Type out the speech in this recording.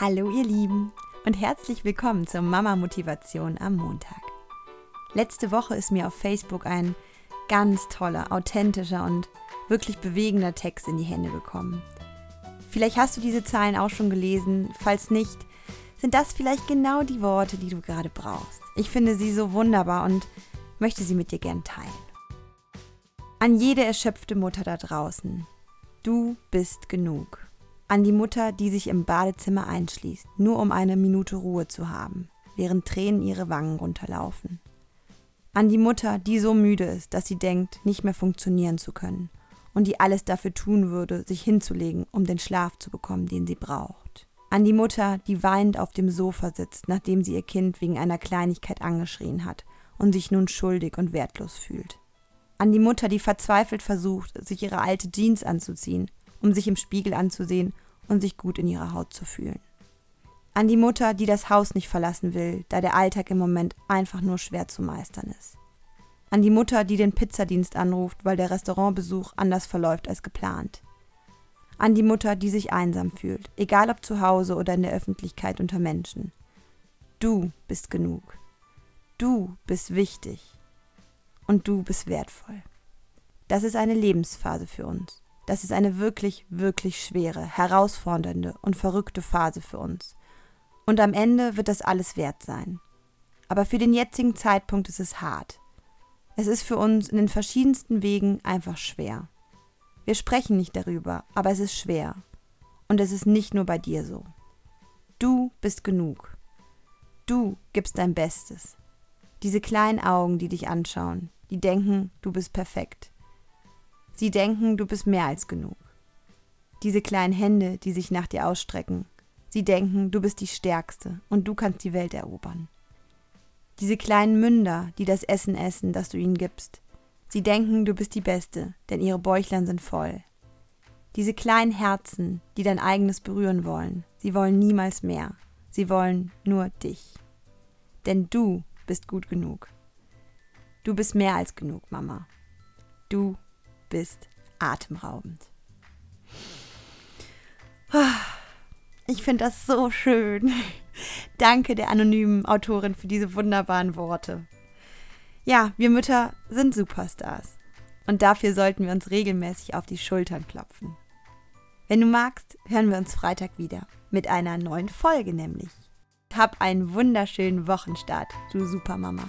Hallo ihr Lieben und herzlich willkommen zur Mama Motivation am Montag. Letzte Woche ist mir auf Facebook ein ganz toller, authentischer und wirklich bewegender Text in die Hände gekommen. Vielleicht hast du diese Zahlen auch schon gelesen, falls nicht, sind das vielleicht genau die Worte, die du gerade brauchst. Ich finde sie so wunderbar und möchte sie mit dir gern teilen. An jede erschöpfte Mutter da draußen. Du bist genug. An die Mutter, die sich im Badezimmer einschließt, nur um eine Minute Ruhe zu haben, während Tränen ihre Wangen runterlaufen. An die Mutter, die so müde ist, dass sie denkt, nicht mehr funktionieren zu können und die alles dafür tun würde, sich hinzulegen, um den Schlaf zu bekommen, den sie braucht. An die Mutter, die weinend auf dem Sofa sitzt, nachdem sie ihr Kind wegen einer Kleinigkeit angeschrien hat und sich nun schuldig und wertlos fühlt. An die Mutter, die verzweifelt versucht, sich ihre alte Jeans anzuziehen, um sich im Spiegel anzusehen und sich gut in ihrer Haut zu fühlen. An die Mutter, die das Haus nicht verlassen will, da der Alltag im Moment einfach nur schwer zu meistern ist. An die Mutter, die den Pizzadienst anruft, weil der Restaurantbesuch anders verläuft als geplant. An die Mutter, die sich einsam fühlt, egal ob zu Hause oder in der Öffentlichkeit unter Menschen. Du bist genug. Du bist wichtig. Und du bist wertvoll. Das ist eine Lebensphase für uns. Das ist eine wirklich, wirklich schwere, herausfordernde und verrückte Phase für uns. Und am Ende wird das alles wert sein. Aber für den jetzigen Zeitpunkt ist es hart. Es ist für uns in den verschiedensten Wegen einfach schwer. Wir sprechen nicht darüber, aber es ist schwer. Und es ist nicht nur bei dir so. Du bist genug. Du gibst dein Bestes. Diese kleinen Augen, die dich anschauen, die denken, du bist perfekt. Sie denken, du bist mehr als genug. Diese kleinen Hände, die sich nach dir ausstrecken. Sie denken, du bist die Stärkste und du kannst die Welt erobern. Diese kleinen Münder, die das Essen essen, das du ihnen gibst. Sie denken, du bist die Beste, denn ihre Bäuchlein sind voll. Diese kleinen Herzen, die dein eigenes berühren wollen, sie wollen niemals mehr. Sie wollen nur dich. Denn du bist gut genug. Du bist mehr als genug, Mama. Du bist atemraubend. Ich finde das so schön. Danke der anonymen Autorin für diese wunderbaren Worte. Ja, wir Mütter sind Superstars. Und dafür sollten wir uns regelmäßig auf die Schultern klopfen. Wenn du magst, hören wir uns Freitag wieder. Mit einer neuen Folge nämlich. Hab einen wunderschönen Wochenstart, du Supermama.